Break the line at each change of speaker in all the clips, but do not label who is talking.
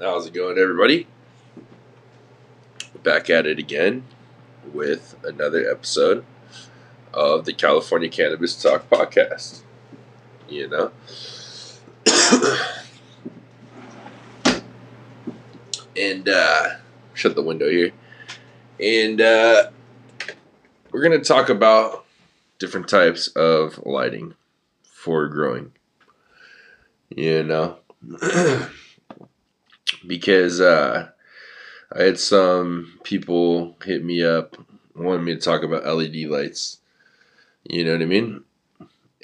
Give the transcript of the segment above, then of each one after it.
How's it going, everybody? Back at it again with another episode of the California Cannabis Talk podcast. You know? and, uh, shut the window here. And, uh, we're going to talk about different types of lighting for growing. You know? because uh, I had some people hit me up, wanted me to talk about LED lights. You know what I mean?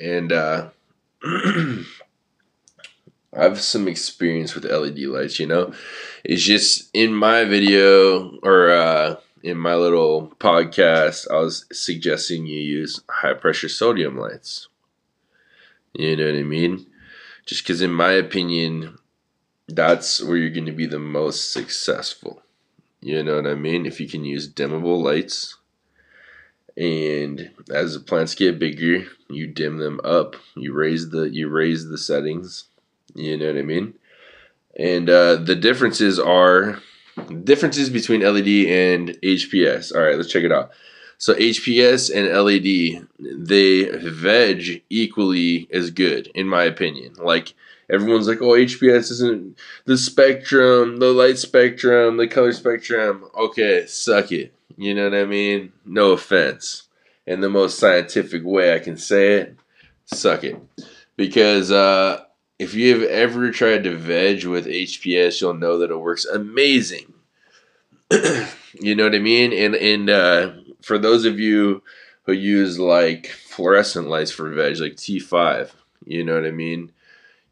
And uh, I have some experience with LED lights, you know? It's just in my video or uh, in my little podcast, I was suggesting you use high pressure sodium lights. You know what I mean? Just because, in my opinion, that's where you're going to be the most successful. You know what I mean? If you can use dimmable lights, and as the plants get bigger, you dim them up. You raise the you raise the settings. You know what I mean? And uh, the differences are differences between LED and HPS. All right, let's check it out. So HPS and LED, they veg equally as good, in my opinion. Like everyone's like, oh, HPS isn't the spectrum, the light spectrum, the color spectrum. Okay, suck it. You know what I mean? No offense. In the most scientific way I can say it, suck it. Because uh, if you've ever tried to veg with HPS, you'll know that it works amazing. you know what I mean? And and uh, for those of you who use like fluorescent lights for veg, like T5, you know what I mean?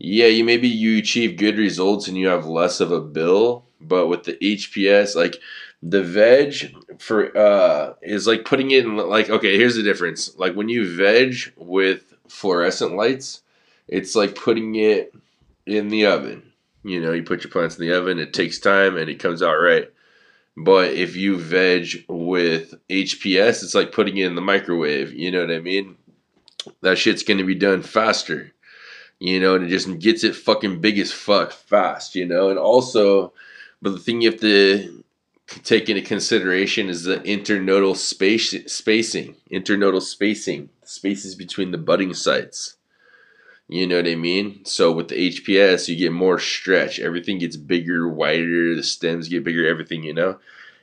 Yeah, you maybe you achieve good results and you have less of a bill, but with the HPS, like the veg for uh is like putting it in like okay, here's the difference. Like when you veg with fluorescent lights, it's like putting it in the oven. You know, you put your plants in the oven, it takes time and it comes out right. But if you veg with HPS, it's like putting it in the microwave. You know what I mean? That shit's gonna be done faster. You know, and it just gets it fucking big as fuck fast, you know? And also, but the thing you have to take into consideration is the internodal space spacing. Internodal spacing. Spaces between the budding sites. You know what I mean? So with the HPS, you get more stretch. Everything gets bigger, wider. The stems get bigger. Everything, you know.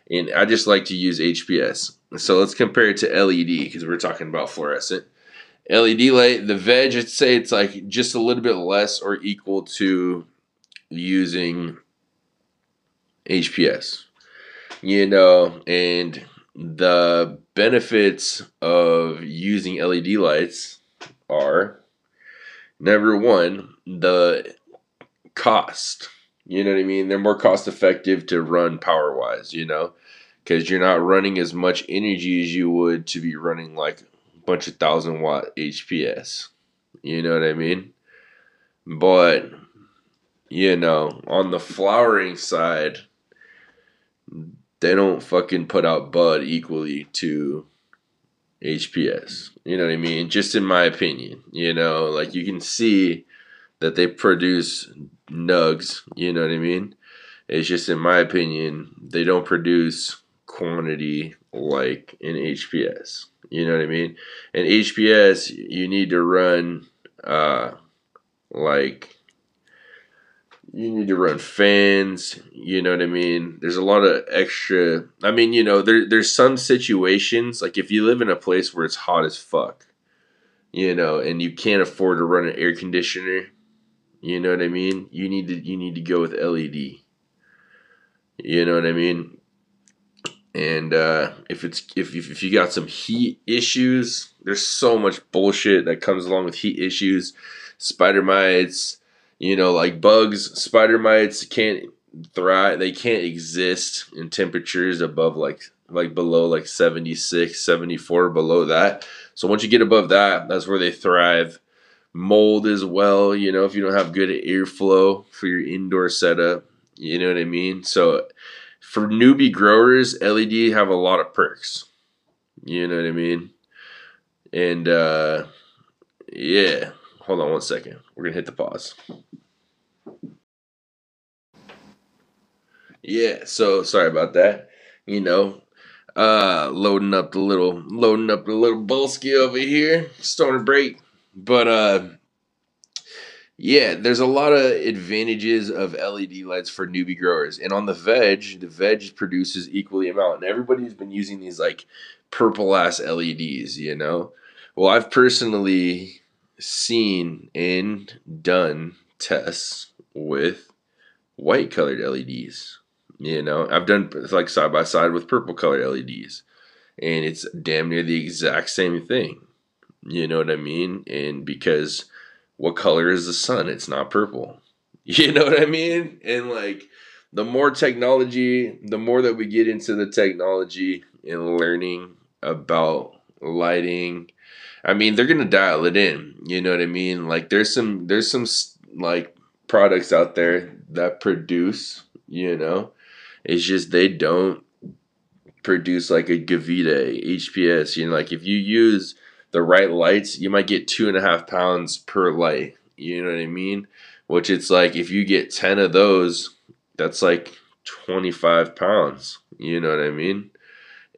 And I just like to use HPS. So let's compare it to LED because we're talking about fluorescent. LED light, the veg, I'd say it's like just a little bit less or equal to using HPS. You know, and the benefits of using LED lights are number one, the cost. You know what I mean? They're more cost effective to run power wise, you know, because you're not running as much energy as you would to be running like bunch of thousand watt HPS. You know what I mean? But, you know, on the flowering side, they don't fucking put out bud equally to HPS. You know what I mean? Just in my opinion, you know, like you can see that they produce nugs, you know what I mean? It's just in my opinion, they don't produce quantity like in HPS. You know what I mean? In HPS, you need to run uh like you need to run fans you know what i mean there's a lot of extra i mean you know there, there's some situations like if you live in a place where it's hot as fuck you know and you can't afford to run an air conditioner you know what i mean you need to you need to go with led you know what i mean and uh, if it's if, if you got some heat issues there's so much bullshit that comes along with heat issues spider mites you know, like bugs, spider mites can't thrive. They can't exist in temperatures above like like below like 76, 74 below that. So once you get above that, that's where they thrive. Mold as well, you know, if you don't have good airflow for your indoor setup, you know what I mean? So for newbie growers, LED have a lot of perks. You know what I mean? And uh yeah, hold on one second. We're gonna hit the pause. Yeah, so sorry about that. You know, uh loading up the little loading up the little bolsky over here, starting to break. But uh yeah, there's a lot of advantages of LED lights for newbie growers. And on the veg, the veg produces equally amount. And everybody's been using these like purple ass LEDs, you know? Well, I've personally seen and done tests with white colored LEDs. You know, I've done like side by side with purple colored LEDs, and it's damn near the exact same thing. You know what I mean? And because what color is the sun? It's not purple. You know what I mean? And like the more technology, the more that we get into the technology and learning about lighting, I mean, they're gonna dial it in. You know what I mean? Like there's some there's some like products out there that produce. You know, it's just they don't produce like a Gavita HPS. You know, like if you use the right lights, you might get two and a half pounds per light. You know what I mean? Which it's like if you get 10 of those, that's like 25 pounds. You know what I mean?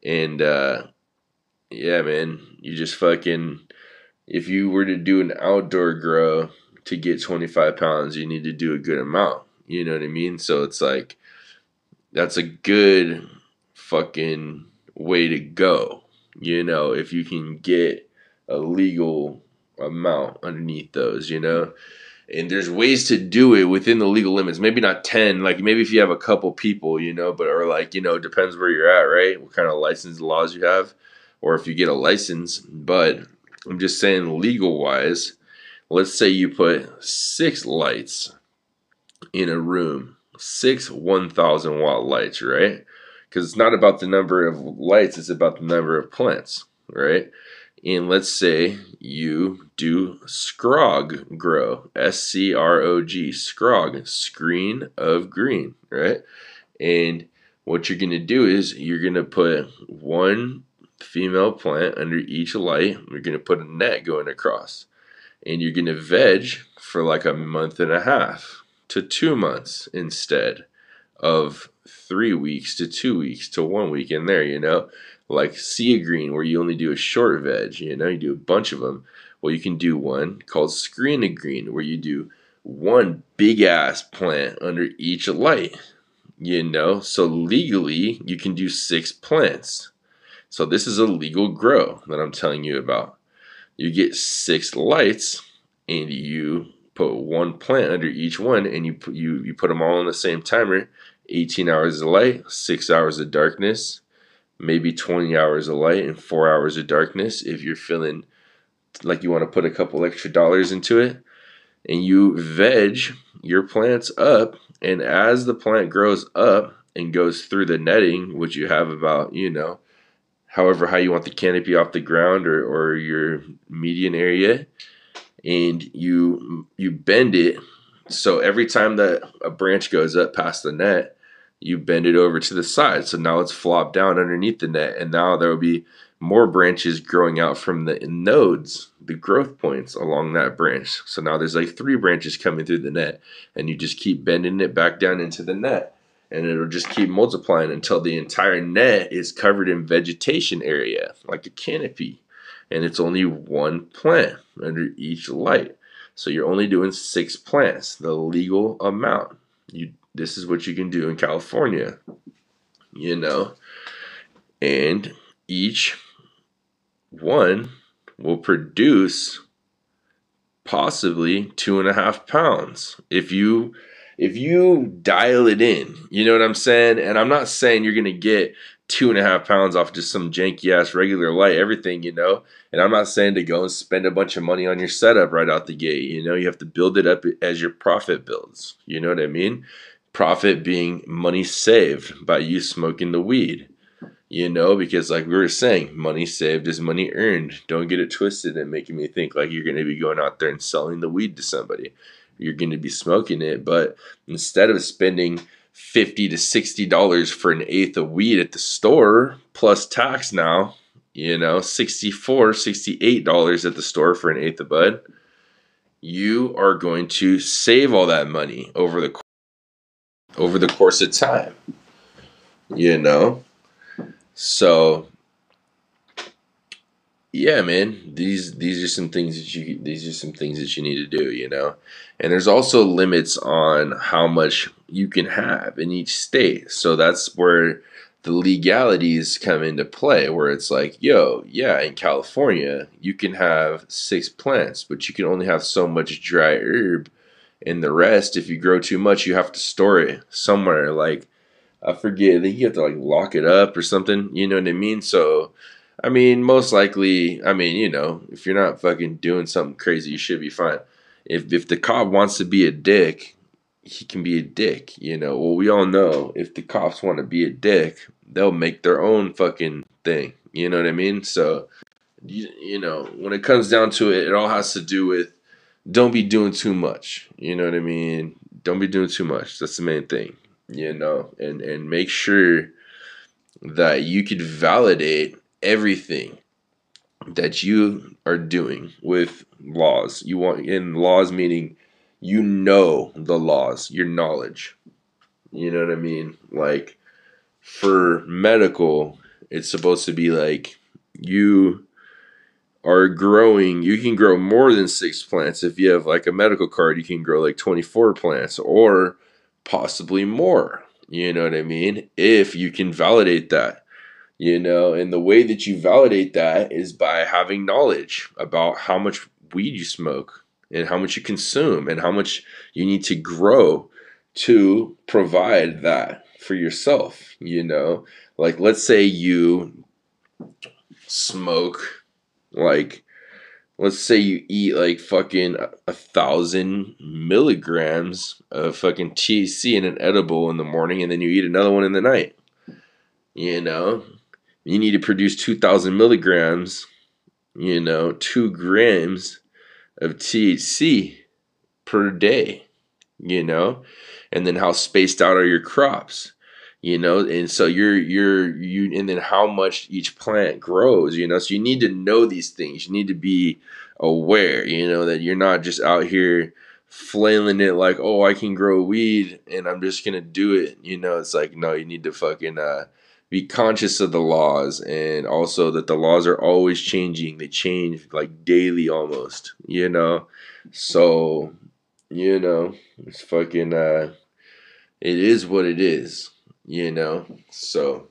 And uh, yeah, man, you just fucking, if you were to do an outdoor grow to get 25 pounds, you need to do a good amount. You know what I mean? So it's like, that's a good fucking way to go. You know, if you can get a legal amount underneath those, you know? And there's ways to do it within the legal limits. Maybe not 10, like maybe if you have a couple people, you know, but or like, you know, depends where you're at, right? What kind of license laws you have, or if you get a license. But I'm just saying, legal wise, let's say you put six lights in a room six 1000 watt lights, right? Because it's not about the number of lights, it's about the number of plants, right? And let's say you do scrog grow, S C R O G, scrog, screen of green, right? And what you're going to do is you're going to put one female plant under each light. You're going to put a net going across. And you're going to veg for like a month and a half to two months instead of three weeks to two weeks to one week in there, you know? Like sea green, where you only do a short veg, you know, you do a bunch of them. Well, you can do one called screen green, where you do one big ass plant under each light, you know? So legally, you can do six plants. So this is a legal grow that I'm telling you about. You get six lights and you put one plant under each one, and you put, you you put them all on the same timer. 18 hours of light, six hours of darkness, maybe 20 hours of light and four hours of darkness. If you're feeling like you want to put a couple extra dollars into it, and you veg your plants up, and as the plant grows up and goes through the netting, which you have about you know however high you want the canopy off the ground or, or your median area and you you bend it so every time that a branch goes up past the net you bend it over to the side so now it's flopped down underneath the net and now there will be more branches growing out from the nodes the growth points along that branch so now there's like three branches coming through the net and you just keep bending it back down into the net and it'll just keep multiplying until the entire net is covered in vegetation area like a canopy and it's only one plant under each light. So you're only doing six plants, the legal amount. You this is what you can do in California. You know. And each one will produce possibly two and a half pounds. If you if you dial it in, you know what I'm saying? And I'm not saying you're gonna get two and a half pounds off just some janky ass regular light, everything, you know. And I'm not saying to go and spend a bunch of money on your setup right out the gate. You know, you have to build it up as your profit builds. You know what I mean? Profit being money saved by you smoking the weed. You know, because like we were saying, money saved is money earned. Don't get it twisted and making me think like you're going to be going out there and selling the weed to somebody. You're going to be smoking it, but instead of spending 50 to 60 dollars for an eighth of weed at the store plus tax now you know 64 68 dollars at the store for an eighth of bud you are going to save all that money over the over the course of time You know? So yeah, man, these these are some things that you these are some things that you need to do, you know. And there's also limits on how much you can have in each state. So that's where the legalities come into play where it's like, yo, yeah, in California, you can have six plants, but you can only have so much dry herb and the rest if you grow too much, you have to store it somewhere like I forget, I think you have to like lock it up or something, you know what I mean? So I mean, most likely, I mean, you know, if you're not fucking doing something crazy, you should be fine. If if the cop wants to be a dick, he can be a dick, you know. Well, we all know if the cops want to be a dick, they'll make their own fucking thing. You know what I mean? So, you, you know, when it comes down to it, it all has to do with don't be doing too much. You know what I mean? Don't be doing too much. That's the main thing. You know, and and make sure that you could validate everything that you are doing with laws. You want in laws meaning you know the laws, your knowledge. You know what I mean? Like for medical, it's supposed to be like you are growing, you can grow more than six plants. If you have like a medical card, you can grow like 24 plants or possibly more. You know what I mean? If you can validate that you know and the way that you validate that is by having knowledge about how much weed you smoke and how much you consume and how much you need to grow to provide that for yourself you know like let's say you smoke like let's say you eat like fucking a thousand milligrams of fucking THC in an edible in the morning and then you eat another one in the night. You know? You need to produce 2,000 milligrams, you know, two grams of THC per day, you know, and then how spaced out are your crops, you know, and so you're, you're, you, and then how much each plant grows, you know, so you need to know these things. You need to be aware, you know, that you're not just out here flailing it like, oh, I can grow weed and I'm just to do it. You know, it's like, no, you need to fucking, uh, be conscious of the laws and also that the laws are always changing. They change like daily almost, you know. So, you know, it's fucking uh it is what it is, you know. So,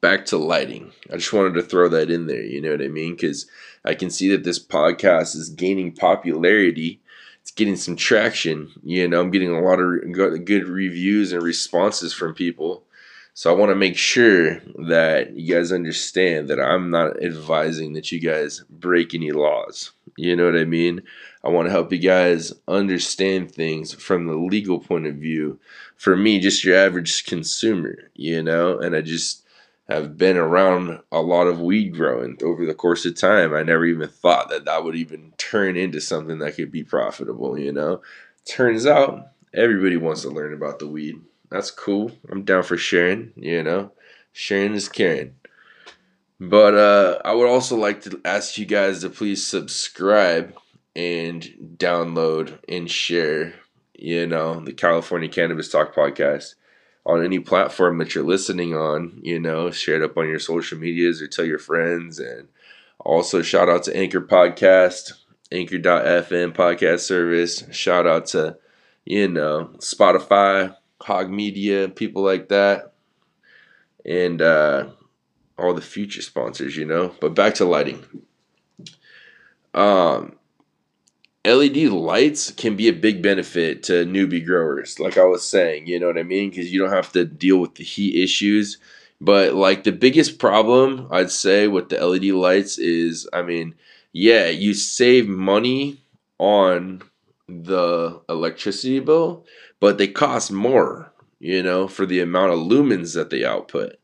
back to lighting. I just wanted to throw that in there, you know what I mean? Cuz I can see that this podcast is gaining popularity. It's getting some traction, you know. I'm getting a lot of good reviews and responses from people so I want to make sure that you guys understand that I'm not advising that you guys break any laws. You know what I mean? I want to help you guys understand things from the legal point of view. For me, just your average consumer, you know, and I just have been around a lot of weed growing over the course of time. I never even thought that that would even turn into something that could be profitable, you know. Turns out everybody wants to learn about the weed that's cool. I'm down for sharing, you know. Sharing is caring. But uh, I would also like to ask you guys to please subscribe and download and share, you know, the California Cannabis Talk podcast on any platform that you're listening on, you know, share it up on your social medias or tell your friends. And also shout out to Anchor Podcast, Anchor.fm podcast service. Shout out to, you know, Spotify, Hog Media, people like that, and uh, all the future sponsors, you know. But back to lighting. Um, LED lights can be a big benefit to newbie growers, like I was saying, you know what I mean? Because you don't have to deal with the heat issues. But like the biggest problem I'd say with the LED lights is, I mean, yeah, you save money on the electricity bill, but they cost more, you know, for the amount of lumens that they output.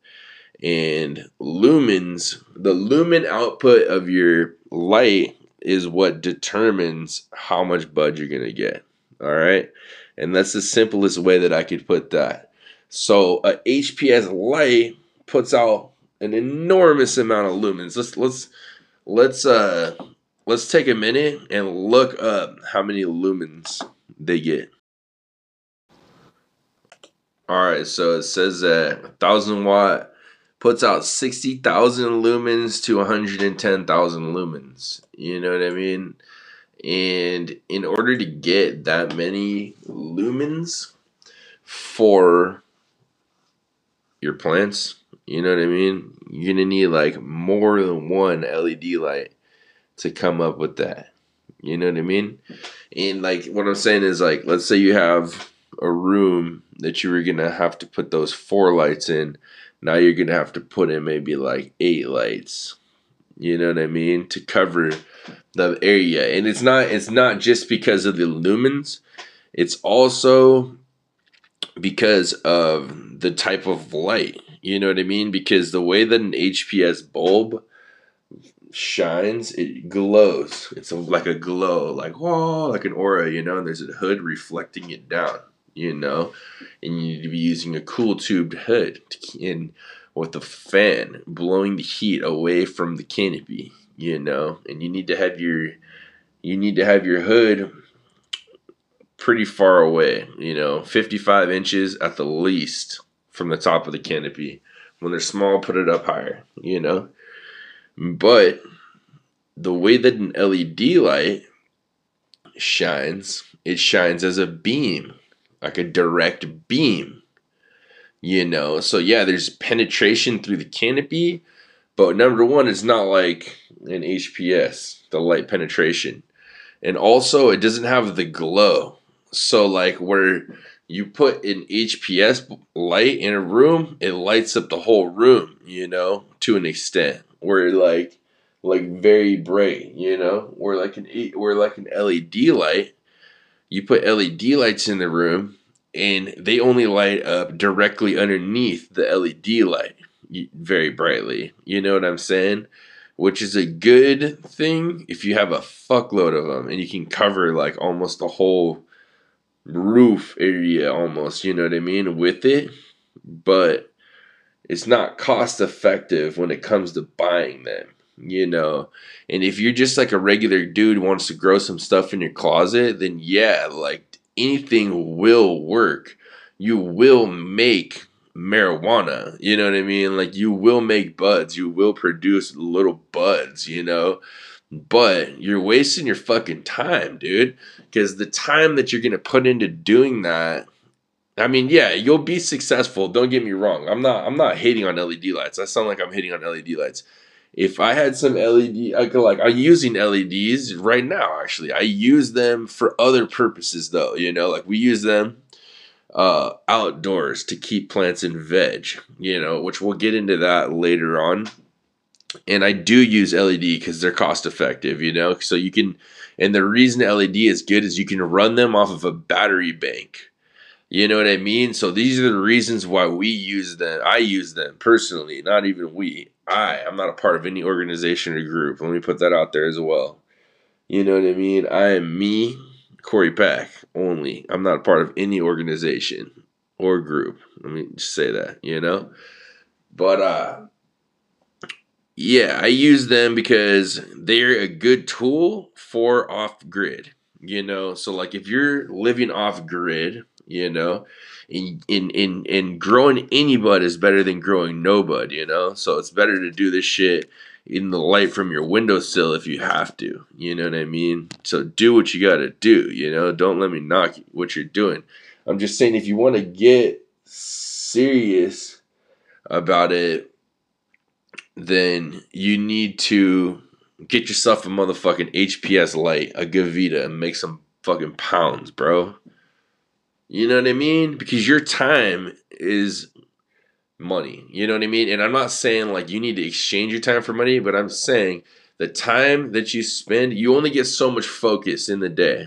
And lumens, the lumen output of your light is what determines how much bud you're going to get. All right. And that's the simplest way that I could put that. So a HPS light puts out an enormous amount of lumens. Let's let's let's uh let's take a minute and look up how many lumens they get. All right, so it says that a thousand watt puts out sixty thousand lumens to one hundred and ten thousand lumens. You know what I mean? And in order to get that many lumens for your plants, you know what I mean? You're gonna need like more than one LED light to come up with that. You know what I mean? And like what I'm saying is like let's say you have a room that you were gonna have to put those four lights in. Now you're gonna have to put in maybe like eight lights. You know what I mean? To cover the area. And it's not it's not just because of the lumens. It's also because of the type of light. You know what I mean? Because the way that an HPS bulb shines, it glows. It's like a glow, like whoa, like an aura, you know. And there's a hood reflecting it down, you know. And you need to be using a cool tubed hood in with a fan blowing the heat away from the canopy, you know. And you need to have your you need to have your hood pretty far away, you know, 55 inches at the least from the top of the canopy. When they're small, put it up higher, you know. But the way that an LED light shines, it shines as a beam, like a direct beam. You know, so yeah, there's penetration through the canopy, but number one, it's not like an HPS, the light penetration. And also, it doesn't have the glow. So, like, where you put an HPS light in a room, it lights up the whole room, you know, to an extent where like like very bright, you know, where like an or like an LED light. You put LED lights in the room, and they only light up directly underneath the LED light, very brightly. You know what I'm saying? Which is a good thing if you have a fuckload of them and you can cover like almost the whole roof area, almost. You know what I mean? With it, but it's not cost effective when it comes to buying them you know and if you're just like a regular dude wants to grow some stuff in your closet then yeah like anything will work you will make marijuana you know what i mean like you will make buds you will produce little buds you know but you're wasting your fucking time dude because the time that you're gonna put into doing that I mean, yeah, you'll be successful. Don't get me wrong. I'm not. I'm not hating on LED lights. I sound like I'm hating on LED lights. If I had some LED, I could like I'm using LEDs right now. Actually, I use them for other purposes, though. You know, like we use them uh, outdoors to keep plants in veg. You know, which we'll get into that later on. And I do use LED because they're cost effective. You know, so you can. And the reason LED is good is you can run them off of a battery bank you know what I mean? So these are the reasons why we use them. I use them personally, not even we. I. I'm not a part of any organization or group. Let me put that out there as well. You know what I mean? I am me, Cory Pak, only. I'm not a part of any organization or group. Let me just say that, you know? But uh yeah, I use them because they're a good tool for off grid. You know, so like if you're living off grid, you know? In in in, in growing any bud is better than growing no bud you know? So it's better to do this shit in the light from your windowsill if you have to you know what i mean? So do what you gotta do you know? Don't let me knock what you're doing. I'm just saying if you want to get serious about it then you need to get yourself a motherfucking hps light a gavita and make some fucking pounds bro you know what I mean? Because your time is money. You know what I mean? And I'm not saying like you need to exchange your time for money, but I'm saying the time that you spend, you only get so much focus in the day.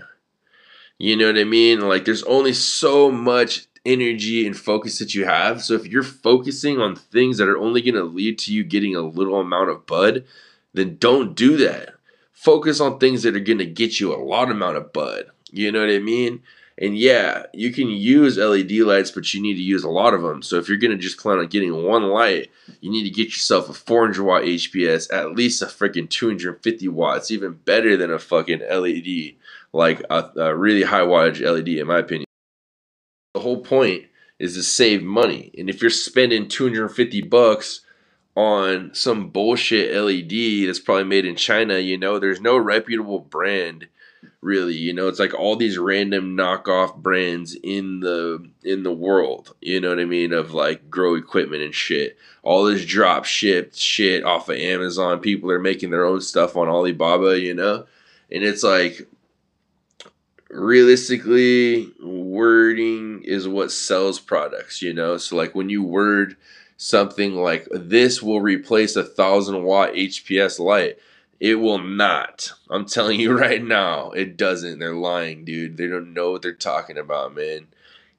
You know what I mean? Like there's only so much energy and focus that you have. So if you're focusing on things that are only going to lead to you getting a little amount of bud, then don't do that. Focus on things that are going to get you a lot amount of bud. You know what I mean? And yeah, you can use LED lights, but you need to use a lot of them. So if you're gonna just plan on getting one light, you need to get yourself a 400 watt HPS, at least a freaking 250 watts, even better than a fucking LED, like a, a really high wattage LED, in my opinion. The whole point is to save money. And if you're spending 250 bucks on some bullshit LED that's probably made in China, you know, there's no reputable brand really you know it's like all these random knockoff brands in the in the world you know what i mean of like grow equipment and shit. All this drop shipped shit off of amazon people are making their own stuff on alibaba you know? And it's like realistically wording is what sells products you know? So like when you word something like this will replace a thousand watt hps light it will not. I'm telling you right now, it doesn't. They're lying, dude. They don't know what they're talking about, man.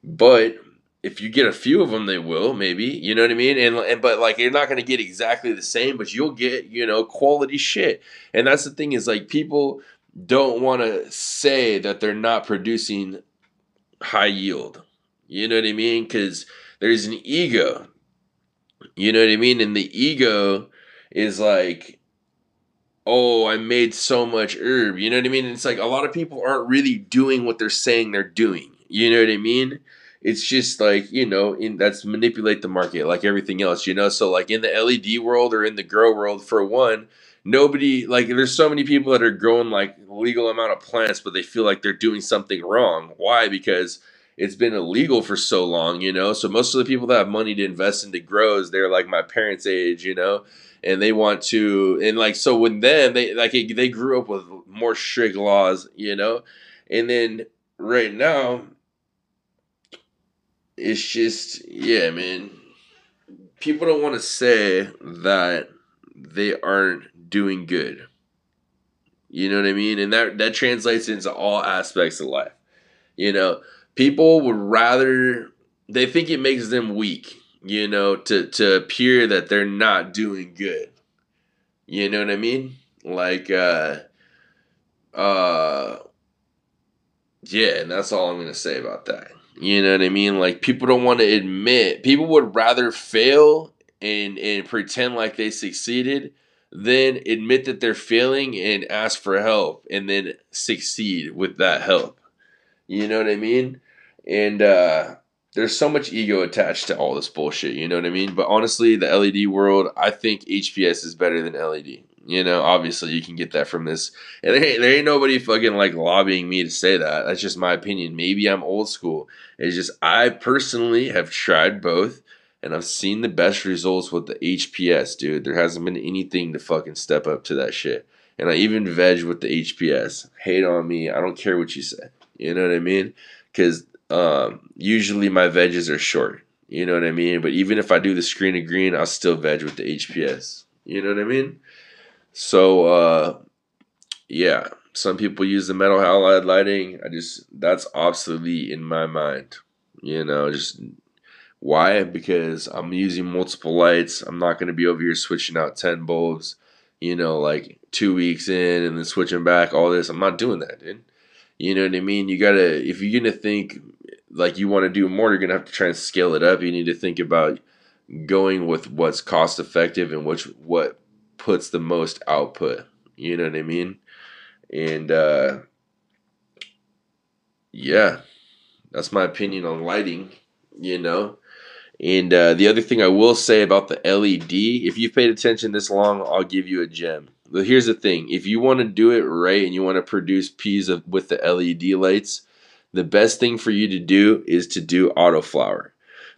But if you get a few of them, they will maybe. You know what I mean? And, and but like you're not gonna get exactly the same, but you'll get you know quality shit. And that's the thing is like people don't want to say that they're not producing high yield. You know what I mean? Because there's an ego. You know what I mean? And the ego is like oh, I made so much herb. You know what I mean? It's like a lot of people aren't really doing what they're saying they're doing. You know what I mean? It's just like, you know, in that's manipulate the market like everything else, you know? So like in the LED world or in the grow world for one, nobody like there's so many people that are growing like legal amount of plants but they feel like they're doing something wrong. Why? Because it's been illegal for so long, you know. So most of the people that have money to invest into grows, they're like my parents' age, you know and they want to and like so when them they like they grew up with more strict laws you know? And then right now it's just yeah man. People don't want to say that they aren't doing good. You know what i mean? And that that translates into all aspects of life. You know people would rather they think it makes them weak you know, to to appear that they're not doing good. You know what I mean? Like uh uh yeah, and that's all I'm going to say about that. You know what I mean? Like people don't want to admit. People would rather fail and and pretend like they succeeded than admit that they're failing and ask for help and then succeed with that help. You know what I mean? And uh there's so much ego attached to all this bullshit, you know what I mean? But honestly, the LED world, I think HPS is better than LED. You know, obviously you can get that from this. And ain't, there ain't nobody fucking like lobbying me to say that. That's just my opinion. Maybe I'm old school. It's just I personally have tried both and I've seen the best results with the HPS, dude. There hasn't been anything to fucking step up to that shit. And I even veg with the HPS. Hate on me. I don't care what you say. You know what I mean? Because um, usually my veggies are short. You know what I mean? But even if I do the screen to green, I'll still veg with the HPS. You know what I mean? So uh, yeah, some people use the metal halide lighting. I just that's obsolete in my mind. You know, just why? Because I'm using multiple lights. I'm not going to be over here switching out 10 bulbs, you know, like two weeks in and then switching back, all this. I'm not doing that, dude. You know what I mean? You got to, if you're to think like you want to do more, you're gonna have to try and scale it up. You need to think about going with what's cost effective and which what puts the most output. You know what I mean? And uh, yeah, that's my opinion on lighting. You know. And uh, the other thing I will say about the LED, if you've paid attention this long, I'll give you a gem. Here's the thing: if you want to do it right and you want to produce peas with the LED lights, the best thing for you to do is to do autoflower.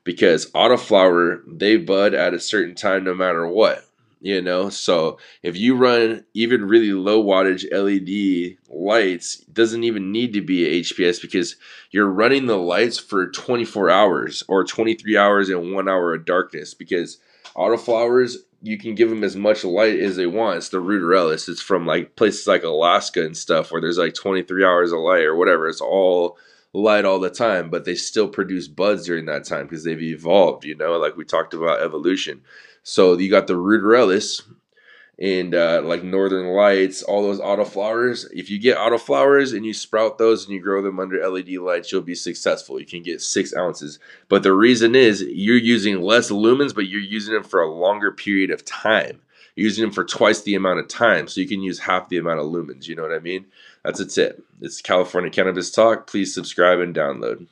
Because autoflower they bud at a certain time no matter what you know? So if you run even really low wattage led lights doesn't even need to be hps because you're running the lights for 24 hours or 23 hours and one hour of darkness because autoflowers you can give them as much light as they want. It's the ruderalis it's from like places like alaska and stuff where there's like 23 hours of light or whatever. It's all light all the time, but they still produce buds during that time because they've evolved, you know, like we talked about evolution. So you got the ruderalis and uh, like northern lights, all those auto flowers. If you get auto flowers and you sprout those and you grow them under LED lights, you'll be successful. You can get six ounces. But the reason is you're using less lumens, but you're using them for a longer period of time. You're using them for twice the amount of time, so you can use half the amount of lumens. You know what I mean? That's a tip. It's California Cannabis Talk. Please subscribe and download.